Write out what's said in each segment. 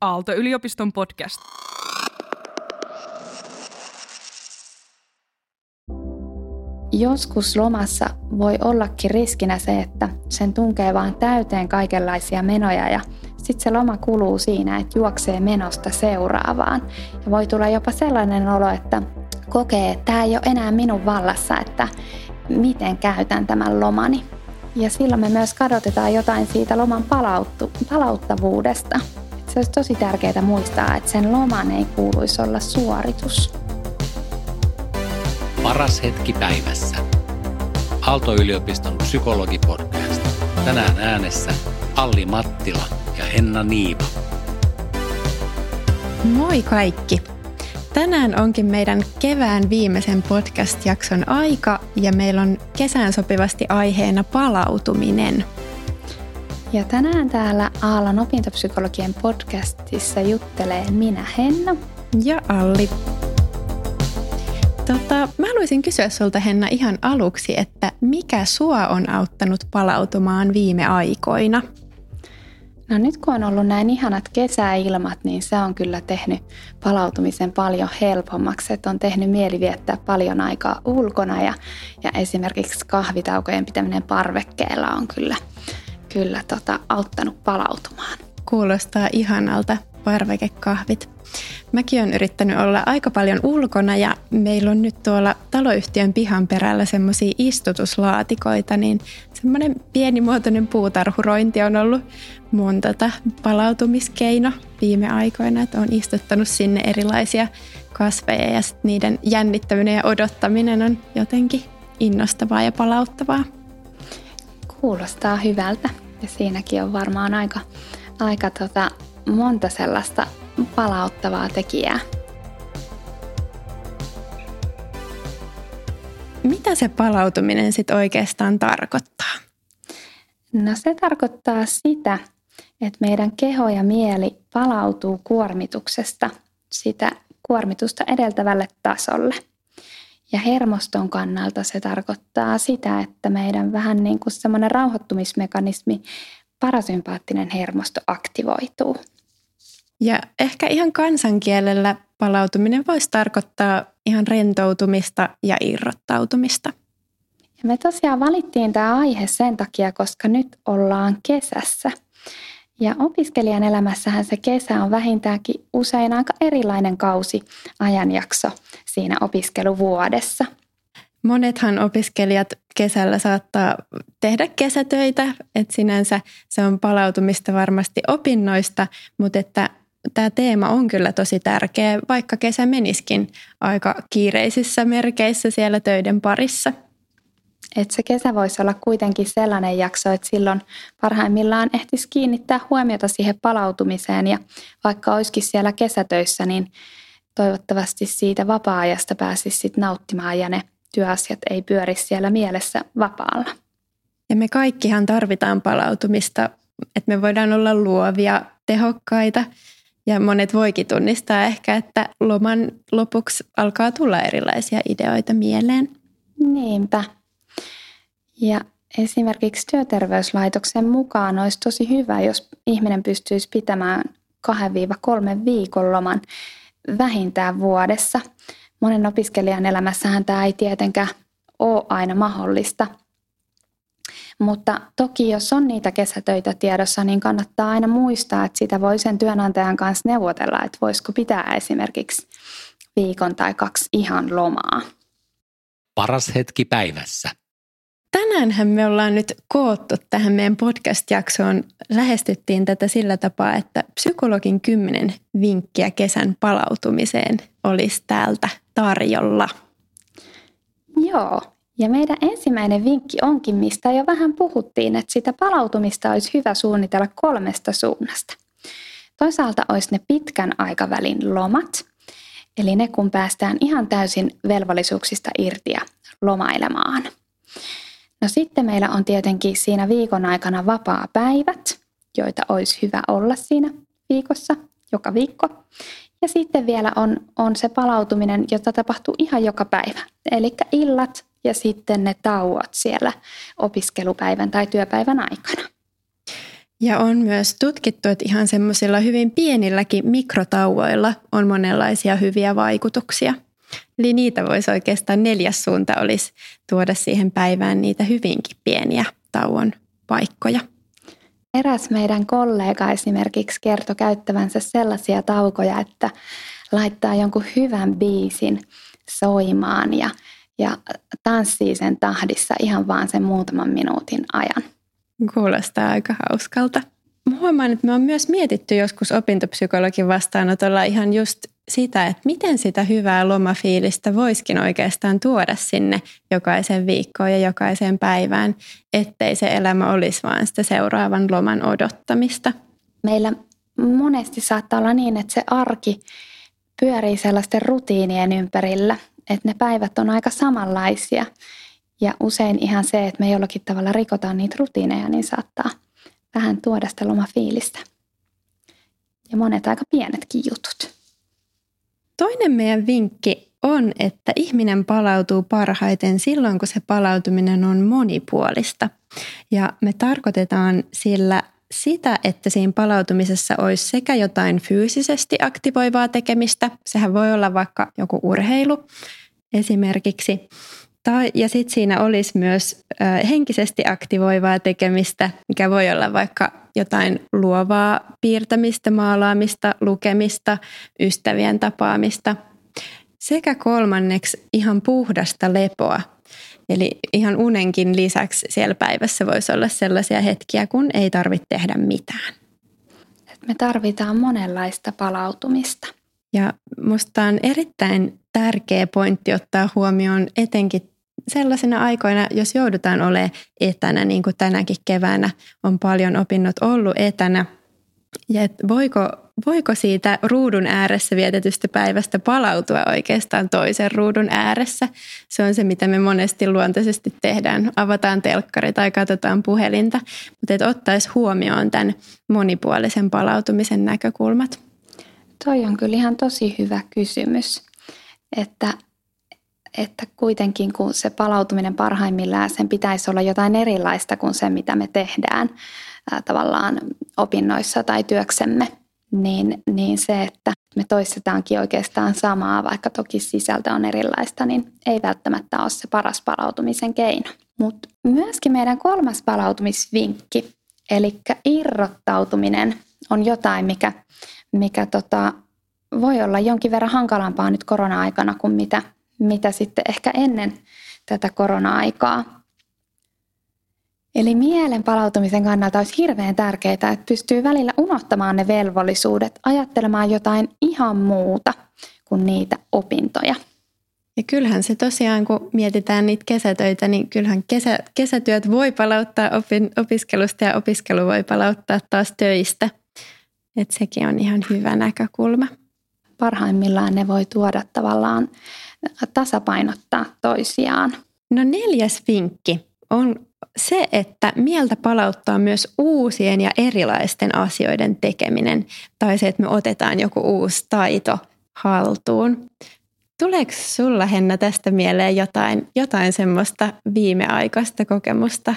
Aalto-yliopiston podcast. Joskus lomassa voi ollakin riskinä se, että sen tunkee vaan täyteen kaikenlaisia menoja ja sitten se loma kuluu siinä, että juoksee menosta seuraavaan. Ja voi tulla jopa sellainen olo, että kokee, että tämä ei ole enää minun vallassa, että miten käytän tämän lomani. Ja silloin me myös kadotetaan jotain siitä loman palauttu, palauttavuudesta. Se olisi tosi tärkeää muistaa, että sen loman ei kuuluisi olla suoritus. Paras hetki päivässä. Aalto-yliopiston psykologipodcast. Tänään äänessä Alli Mattila ja Henna Niiva. Moi kaikki! Tänään onkin meidän kevään viimeisen podcast-jakson aika ja meillä on kesään sopivasti aiheena palautuminen. Ja tänään täällä Aalan opintopsykologien podcastissa juttelee minä Henna ja Alli. Tota, mä haluaisin kysyä sulta Henna ihan aluksi, että mikä sua on auttanut palautumaan viime aikoina? No nyt kun on ollut näin ihanat kesäilmat, niin se on kyllä tehnyt palautumisen paljon helpommaksi. Että on tehnyt mieli viettää paljon aikaa ulkona ja, ja esimerkiksi kahvitaukojen pitäminen parvekkeella on kyllä, kyllä tota, auttanut palautumaan. Kuulostaa ihanalta parvekekahvit. Mäkin olen yrittänyt olla aika paljon ulkona ja meillä on nyt tuolla taloyhtiön pihan perällä semmoisia istutuslaatikoita, niin semmoinen pienimuotoinen puutarhurointi on ollut mun tota palautumiskeino viime aikoina, että on istuttanut sinne erilaisia kasveja ja niiden jännittäminen ja odottaminen on jotenkin innostavaa ja palauttavaa. Kuulostaa hyvältä ja siinäkin on varmaan aika, aika tota, monta sellaista palauttavaa tekijää. Mitä se palautuminen sitten oikeastaan tarkoittaa? No se tarkoittaa sitä, että meidän keho ja mieli palautuu kuormituksesta sitä kuormitusta edeltävälle tasolle. Ja hermoston kannalta se tarkoittaa sitä, että meidän vähän niin kuin semmoinen rauhoittumismekanismi, parasympaattinen hermosto aktivoituu. Ja ehkä ihan kansankielellä palautuminen voisi tarkoittaa ihan rentoutumista ja irrottautumista. Ja me tosiaan valittiin tämä aihe sen takia, koska nyt ollaan kesässä. Ja opiskelijan elämässähän se kesä on vähintäänkin usein aika erilainen kausi ajanjakso siinä opiskeluvuodessa. Monethan opiskelijat kesällä saattaa tehdä kesätöitä, että sinänsä se on palautumista varmasti opinnoista, mutta että tämä teema on kyllä tosi tärkeä, vaikka kesä meniskin aika kiireisissä merkeissä siellä töiden parissa. Et se kesä voisi olla kuitenkin sellainen jakso, että silloin parhaimmillaan ehtisi kiinnittää huomiota siihen palautumiseen ja vaikka olisikin siellä kesätöissä, niin toivottavasti siitä vapaa-ajasta pääsisi sit nauttimaan ja ne työasiat ei pyöri siellä mielessä vapaalla. Ja me kaikkihan tarvitaan palautumista, että me voidaan olla luovia, tehokkaita ja monet voikin tunnistaa ehkä, että loman lopuksi alkaa tulla erilaisia ideoita mieleen. Niinpä. Ja esimerkiksi työterveyslaitoksen mukaan olisi tosi hyvä, jos ihminen pystyisi pitämään 2-3 viikon loman vähintään vuodessa. Monen opiskelijan elämässähän tämä ei tietenkään ole aina mahdollista – mutta toki jos on niitä kesätöitä tiedossa, niin kannattaa aina muistaa, että sitä voi sen työnantajan kanssa neuvotella, että voisiko pitää esimerkiksi viikon tai kaksi ihan lomaa. Paras hetki päivässä. Tänäänhän me ollaan nyt koottu tähän meidän podcast-jaksoon. Lähestyttiin tätä sillä tapaa, että psykologin kymmenen vinkkiä kesän palautumiseen olisi täältä tarjolla. Joo, ja meidän ensimmäinen vinkki onkin, mistä jo vähän puhuttiin, että sitä palautumista olisi hyvä suunnitella kolmesta suunnasta. Toisaalta olisi ne pitkän aikavälin lomat, eli ne kun päästään ihan täysin velvollisuuksista irti ja lomailemaan. No sitten meillä on tietenkin siinä viikon aikana vapaa-päivät, joita olisi hyvä olla siinä viikossa, joka viikko. Ja sitten vielä on, on se palautuminen, jota tapahtuu ihan joka päivä. Eli illat, ja sitten ne tauot siellä opiskelupäivän tai työpäivän aikana. Ja on myös tutkittu, että ihan semmoisilla hyvin pienilläkin mikrotauoilla on monenlaisia hyviä vaikutuksia. Eli niitä voisi oikeastaan neljäs suunta olisi tuoda siihen päivään niitä hyvinkin pieniä tauon paikkoja. Eräs meidän kollega esimerkiksi kertoi käyttävänsä sellaisia taukoja, että laittaa jonkun hyvän biisin soimaan ja, ja tanssii sen tahdissa ihan vaan sen muutaman minuutin ajan. Kuulostaa aika hauskalta. Mä huomaan, että me on myös mietitty joskus opintopsykologin vastaanotolla ihan just sitä, että miten sitä hyvää lomafiilistä voiskin oikeastaan tuoda sinne jokaisen viikkoon ja jokaiseen päivään, ettei se elämä olisi vaan sitä seuraavan loman odottamista. Meillä monesti saattaa olla niin, että se arki pyörii sellaisten rutiinien ympärillä, että ne päivät on aika samanlaisia. Ja usein ihan se, että me jollakin tavalla rikotaan niitä rutiineja, niin saattaa vähän tuoda sitä lomafiilistä. Ja monet aika pienetkin jutut. Toinen meidän vinkki on, että ihminen palautuu parhaiten silloin, kun se palautuminen on monipuolista. Ja me tarkoitetaan sillä sitä, että siinä palautumisessa olisi sekä jotain fyysisesti aktivoivaa tekemistä, sehän voi olla vaikka joku urheilu esimerkiksi, tai, ja sitten siinä olisi myös ö, henkisesti aktivoivaa tekemistä, mikä voi olla vaikka jotain luovaa piirtämistä, maalaamista, lukemista, ystävien tapaamista. Sekä kolmanneksi ihan puhdasta lepoa. Eli ihan unenkin lisäksi siellä päivässä voisi olla sellaisia hetkiä, kun ei tarvitse tehdä mitään. Me tarvitaan monenlaista palautumista. Ja musta on erittäin tärkeä pointti ottaa huomioon etenkin sellaisina aikoina, jos joudutaan olemaan etänä, niin kuin tänäkin keväänä on paljon opinnot ollut etänä, ja että voiko, voiko siitä ruudun ääressä vietetystä päivästä palautua oikeastaan toisen ruudun ääressä. Se on se, mitä me monesti luontaisesti tehdään. Avataan telkkari tai katsotaan puhelinta, mutta että ottaisi huomioon tämän monipuolisen palautumisen näkökulmat. Toi on kyllä ihan tosi hyvä kysymys, että että kuitenkin kun se palautuminen parhaimmillaan, sen pitäisi olla jotain erilaista kuin se, mitä me tehdään ää, tavallaan opinnoissa tai työksemme, niin, niin se, että me toistetaankin oikeastaan samaa, vaikka toki sisältö on erilaista, niin ei välttämättä ole se paras palautumisen keino. Mutta myöskin meidän kolmas palautumisvinkki, eli irrottautuminen, on jotain, mikä, mikä tota, voi olla jonkin verran hankalampaa nyt korona-aikana kuin mitä mitä sitten ehkä ennen tätä korona-aikaa. Eli mielen palautumisen kannalta olisi hirveän tärkeää, että pystyy välillä unohtamaan ne velvollisuudet, ajattelemaan jotain ihan muuta kuin niitä opintoja. Ja kyllähän se tosiaan, kun mietitään niitä kesätöitä, niin kyllähän kesä, kesätyöt voi palauttaa opin, opiskelusta ja opiskelu voi palauttaa taas töistä. Että sekin on ihan hyvä näkökulma. Parhaimmillaan ne voi tuoda tavallaan tasapainottaa toisiaan. No neljäs vinkki on se, että mieltä palauttaa myös uusien ja erilaisten asioiden tekeminen tai se, että me otetaan joku uusi taito haltuun. Tuleeko sulla Henna tästä mieleen jotain, jotain semmoista viimeaikaista kokemusta?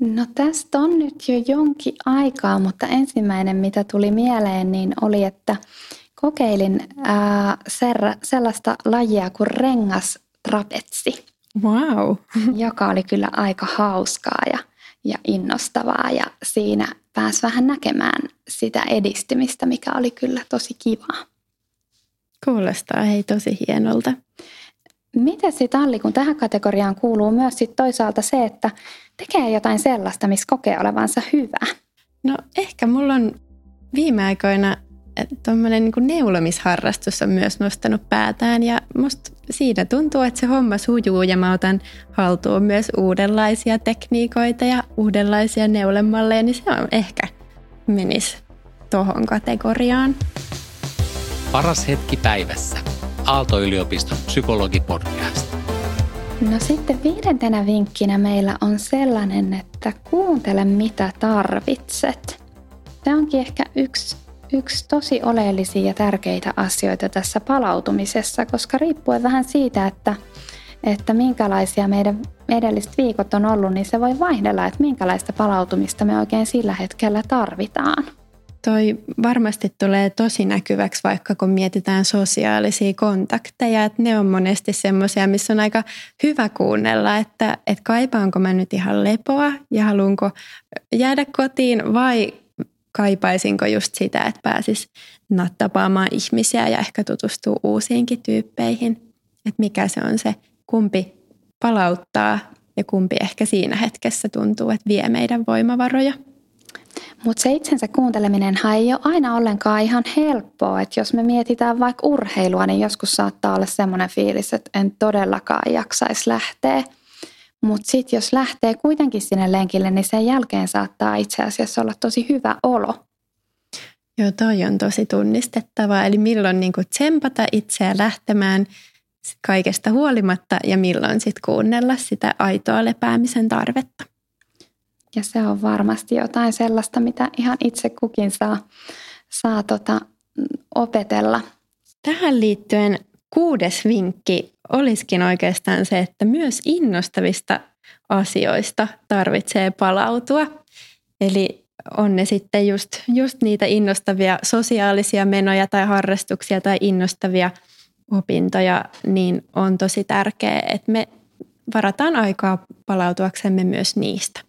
No tästä on nyt jo jonkin aikaa, mutta ensimmäinen mitä tuli mieleen niin oli, että kokeilin ää, serra, sellaista lajia kuin rengastrapetsi. Wow. joka oli kyllä aika hauskaa ja, ja innostavaa ja siinä pääsi vähän näkemään sitä edistymistä, mikä oli kyllä tosi kivaa. Kuulostaa hei tosi hienolta. Miten sitten Alli, kun tähän kategoriaan kuuluu myös sit toisaalta se, että tekee jotain sellaista, missä kokee olevansa hyvä? No ehkä mulla on viime aikoina tuommoinen niin neulomisharrastus on myös nostanut päätään ja musta siinä tuntuu, että se homma sujuu ja mä otan haltuun myös uudenlaisia tekniikoita ja uudenlaisia neulemalleja, niin se on ehkä menisi tohon kategoriaan. Paras hetki päivässä. Aalto-yliopiston psykologipodcast. No sitten viidentenä vinkkinä meillä on sellainen, että kuuntele mitä tarvitset. Tämä onkin ehkä yksi yksi tosi oleellisia ja tärkeitä asioita tässä palautumisessa, koska riippuen vähän siitä, että, että minkälaisia meidän edelliset viikot on ollut, niin se voi vaihdella, että minkälaista palautumista me oikein sillä hetkellä tarvitaan. Toi varmasti tulee tosi näkyväksi, vaikka kun mietitään sosiaalisia kontakteja, että ne on monesti semmoisia, missä on aika hyvä kuunnella, että, että kaipaanko mä nyt ihan lepoa ja haluanko jäädä kotiin vai kaipaisinko just sitä, että pääsis tapaamaan ihmisiä ja ehkä tutustuu uusiinkin tyyppeihin. Että mikä se on se, kumpi palauttaa ja kumpi ehkä siinä hetkessä tuntuu, että vie meidän voimavaroja. Mutta se itsensä kuunteleminen ei ole aina ollenkaan ihan helppoa. Että jos me mietitään vaikka urheilua, niin joskus saattaa olla semmoinen fiilis, että en todellakaan jaksaisi lähteä. Mutta sitten jos lähtee kuitenkin sinne lenkille, niin sen jälkeen saattaa itse asiassa olla tosi hyvä olo. Joo, toi on tosi tunnistettavaa. Eli milloin niin tsempata itseä lähtemään kaikesta huolimatta ja milloin sitten kuunnella sitä aitoa lepäämisen tarvetta. Ja se on varmasti jotain sellaista, mitä ihan itse kukin saa, saa tota, opetella. Tähän liittyen kuudes vinkki olisikin oikeastaan se, että myös innostavista asioista tarvitsee palautua. Eli on ne sitten just, just niitä innostavia sosiaalisia menoja tai harrastuksia tai innostavia opintoja, niin on tosi tärkeää, että me varataan aikaa palautuaksemme myös niistä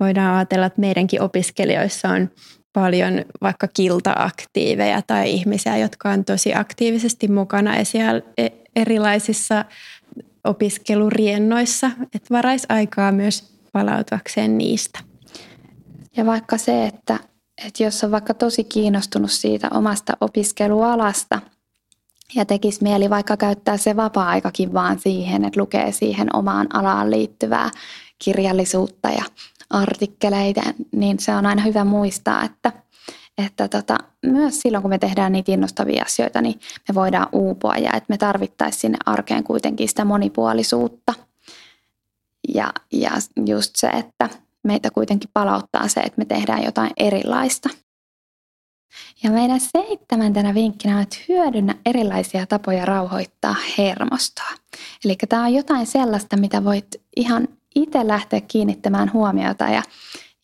voidaan ajatella, että meidänkin opiskelijoissa on paljon vaikka kiltaaktiiveja tai ihmisiä, jotka on tosi aktiivisesti mukana e- erilaisissa opiskeluriennoissa, että varaisi aikaa myös palautuakseen niistä. Ja vaikka se, että, että jos on vaikka tosi kiinnostunut siitä omasta opiskelualasta ja tekisi mieli vaikka käyttää se vapaa-aikakin vaan siihen, että lukee siihen omaan alaan liittyvää kirjallisuutta ja artikkeleita, niin se on aina hyvä muistaa, että, että tota, myös silloin kun me tehdään niitä innostavia asioita, niin me voidaan uupua ja että me tarvittaisiin sinne arkeen kuitenkin sitä monipuolisuutta. Ja, ja just se, että meitä kuitenkin palauttaa se, että me tehdään jotain erilaista. Ja meidän seitsemäntenä vinkkinä on, että hyödynnä erilaisia tapoja rauhoittaa hermostoa. Eli tämä on jotain sellaista, mitä voit ihan itse lähteä kiinnittämään huomiota ja,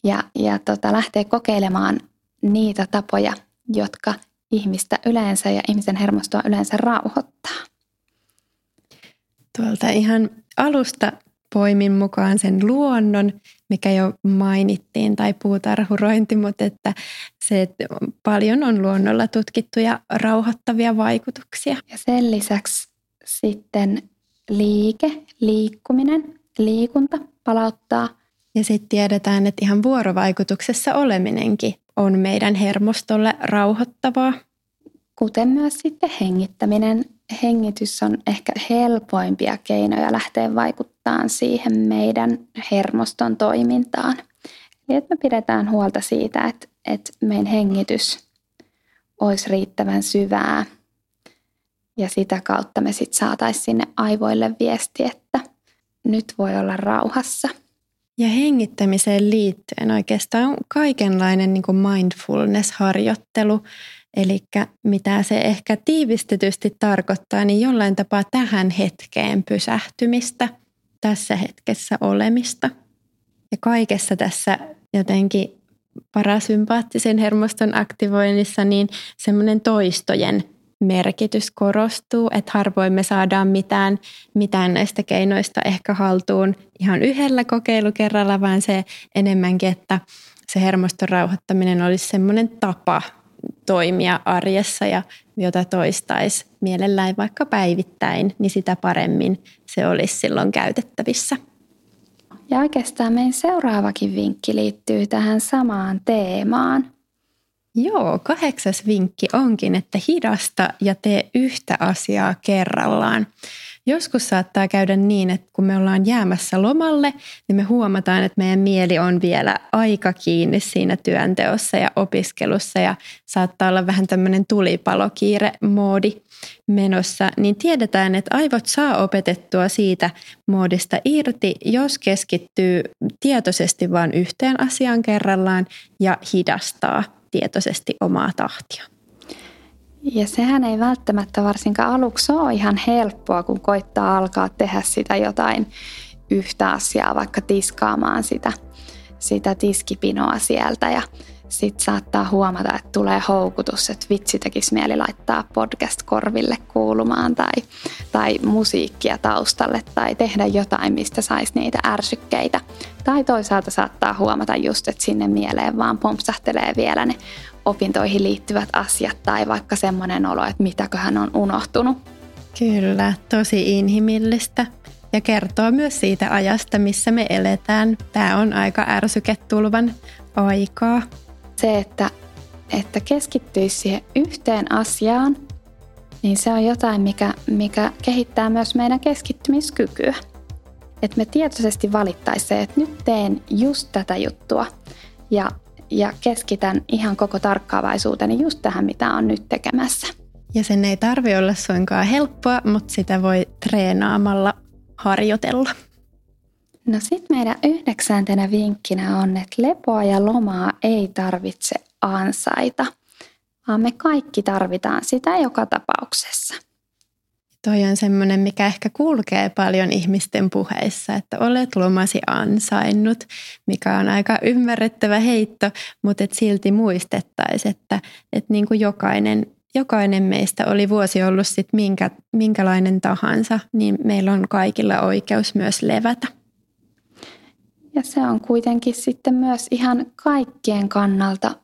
ja, ja tota, lähteä kokeilemaan niitä tapoja, jotka ihmistä yleensä ja ihmisen hermostoa yleensä rauhoittaa. Tuolta ihan alusta poimin mukaan sen luonnon, mikä jo mainittiin, tai puutarhurointi, mutta että se, että paljon on luonnolla tutkittuja rauhoittavia vaikutuksia. Ja sen lisäksi sitten liike, liikkuminen, liikunta palauttaa. Ja sitten tiedetään, että ihan vuorovaikutuksessa oleminenkin on meidän hermostolle rauhoittavaa. Kuten myös sitten hengittäminen. Hengitys on ehkä helpoimpia keinoja lähteä vaikuttamaan siihen meidän hermoston toimintaan. Eli että me pidetään huolta siitä, että, että meidän hengitys olisi riittävän syvää ja sitä kautta me sitten saataisiin sinne aivoille viesti, että nyt voi olla rauhassa. Ja hengittämiseen liittyen oikeastaan kaikenlainen niin kuin mindfulness-harjoittelu, eli mitä se ehkä tiivistetysti tarkoittaa, niin jollain tapaa tähän hetkeen pysähtymistä, tässä hetkessä olemista. Ja kaikessa tässä jotenkin parasympaattisen hermoston aktivoinnissa, niin semmoinen toistojen merkitys korostuu, että harvoin me saadaan mitään, mitään näistä keinoista ehkä haltuun ihan yhdellä kokeilukerralla, vaan se enemmänkin, että se hermoston rauhoittaminen olisi semmoinen tapa toimia arjessa ja jota toistaisi mielellään vaikka päivittäin, niin sitä paremmin se olisi silloin käytettävissä. Ja oikeastaan meidän seuraavakin vinkki liittyy tähän samaan teemaan – Joo, kahdeksas vinkki onkin, että hidasta ja tee yhtä asiaa kerrallaan. Joskus saattaa käydä niin, että kun me ollaan jäämässä lomalle, niin me huomataan, että meidän mieli on vielä aika kiinni siinä työnteossa ja opiskelussa ja saattaa olla vähän tämmöinen tulipalokiire-moodi menossa, niin tiedetään, että aivot saa opetettua siitä moodista irti, jos keskittyy tietoisesti vain yhteen asiaan kerrallaan ja hidastaa tietoisesti omaa tahtia. Ja sehän ei välttämättä varsinkaan aluksi ole ihan helppoa, kun koittaa alkaa tehdä sitä jotain yhtä asiaa, vaikka tiskaamaan sitä, sitä tiskipinoa sieltä ja sitten saattaa huomata, että tulee houkutus, että vitsi tekisi mieli laittaa podcast korville kuulumaan tai, tai musiikkia taustalle tai tehdä jotain, mistä saisi niitä ärsykkeitä. Tai toisaalta saattaa huomata just, että sinne mieleen vaan pompsahtelee vielä ne opintoihin liittyvät asiat tai vaikka semmoinen olo, että mitäköhän on unohtunut. Kyllä, tosi inhimillistä ja kertoo myös siitä ajasta, missä me eletään. Tämä on aika ärsyketulvan aikaa se, että, että keskittyisi siihen yhteen asiaan, niin se on jotain, mikä, mikä kehittää myös meidän keskittymiskykyä. Että me tietoisesti valittaisiin se, että nyt teen just tätä juttua ja, ja keskitän ihan koko tarkkaavaisuuteni just tähän, mitä on nyt tekemässä. Ja sen ei tarvi olla suinkaan helppoa, mutta sitä voi treenaamalla harjoitella. No sitten meidän yhdeksäntenä vinkkinä on, että lepoa ja lomaa ei tarvitse ansaita, vaan me kaikki tarvitaan sitä joka tapauksessa. Toi on semmoinen, mikä ehkä kulkee paljon ihmisten puheissa, että olet lomasi ansainnut, mikä on aika ymmärrettävä heitto, mutta et silti muistettaisiin, että, että niin kuin jokainen, jokainen meistä oli vuosi ollut sit minkä, minkälainen tahansa, niin meillä on kaikilla oikeus myös levätä. Ja se on kuitenkin sitten myös ihan kaikkien kannalta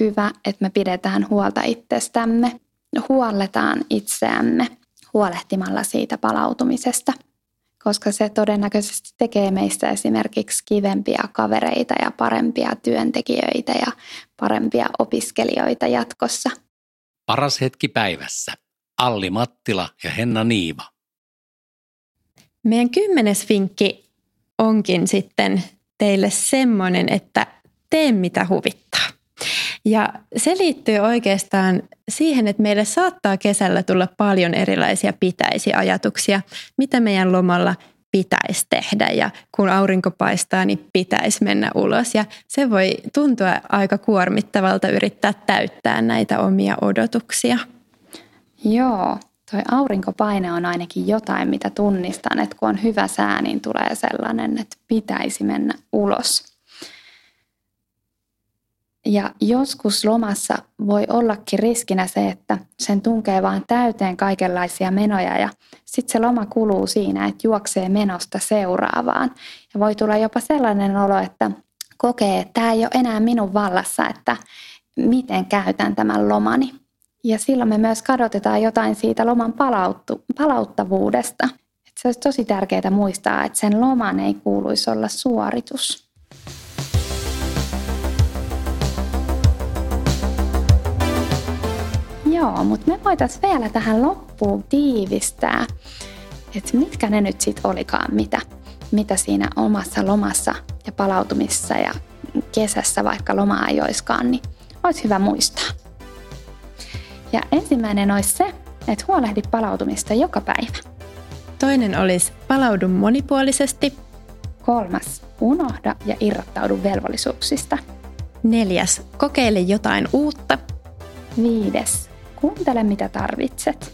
hyvä, että me pidetään huolta itsestämme, huolletaan itseämme huolehtimalla siitä palautumisesta, koska se todennäköisesti tekee meistä esimerkiksi kivempiä kavereita ja parempia työntekijöitä ja parempia opiskelijoita jatkossa. Paras hetki päivässä. Alli Mattila ja Henna Niiva. Meidän kymmenes vinkki onkin sitten teille semmoinen, että tee mitä huvittaa. Ja se liittyy oikeastaan siihen, että meille saattaa kesällä tulla paljon erilaisia pitäisi ajatuksia, mitä meidän lomalla pitäisi tehdä ja kun aurinko paistaa, niin pitäisi mennä ulos. Ja se voi tuntua aika kuormittavalta yrittää täyttää näitä omia odotuksia. Joo, toi aurinkopaine on ainakin jotain, mitä tunnistan, että kun on hyvä sää, niin tulee sellainen, että pitäisi mennä ulos. Ja joskus lomassa voi ollakin riskinä se, että sen tunkee vaan täyteen kaikenlaisia menoja ja sitten se loma kuluu siinä, että juoksee menosta seuraavaan. Ja voi tulla jopa sellainen olo, että kokee, että tämä ei ole enää minun vallassa, että miten käytän tämän lomani. Ja silloin me myös kadotetaan jotain siitä loman palauttu, palauttavuudesta. Et se olisi tosi tärkeää muistaa, että sen loman ei kuuluisi olla suoritus. Joo, mutta me voitaisiin vielä tähän loppuun tiivistää, että mitkä ne nyt sitten olikaan, mitä, mitä siinä omassa lomassa ja palautumissa ja kesässä, vaikka lomaa ei olisikaan, niin olisi hyvä muistaa. Ja ensimmäinen olisi se, että huolehdi palautumista joka päivä. Toinen olisi palaudu monipuolisesti. Kolmas, unohda ja irrottaudu velvollisuuksista. Neljäs, kokeile jotain uutta. Viides, kuuntele mitä tarvitset.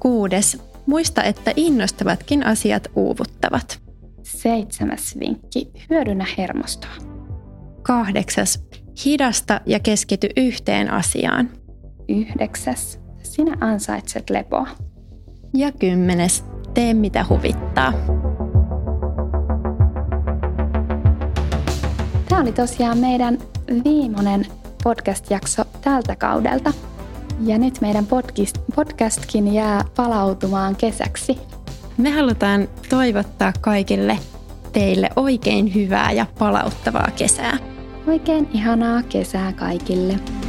Kuudes, muista, että innostavatkin asiat uuvuttavat. Seitsemäs vinkki, hyödynnä hermostoa. Kahdeksas, hidasta ja keskity yhteen asiaan. Yhdeksäs, sinä ansaitset lepoa. Ja kymmenes, tee mitä huvittaa. Tämä oli tosiaan meidän viimeinen podcast-jakso tältä kaudelta. Ja nyt meidän podcast, podcastkin jää palautumaan kesäksi. Me halutaan toivottaa kaikille teille oikein hyvää ja palauttavaa kesää. Oikein ihanaa kesää kaikille.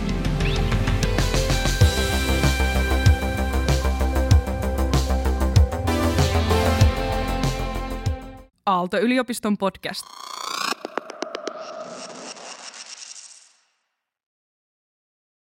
Aalto-yliopiston podcast.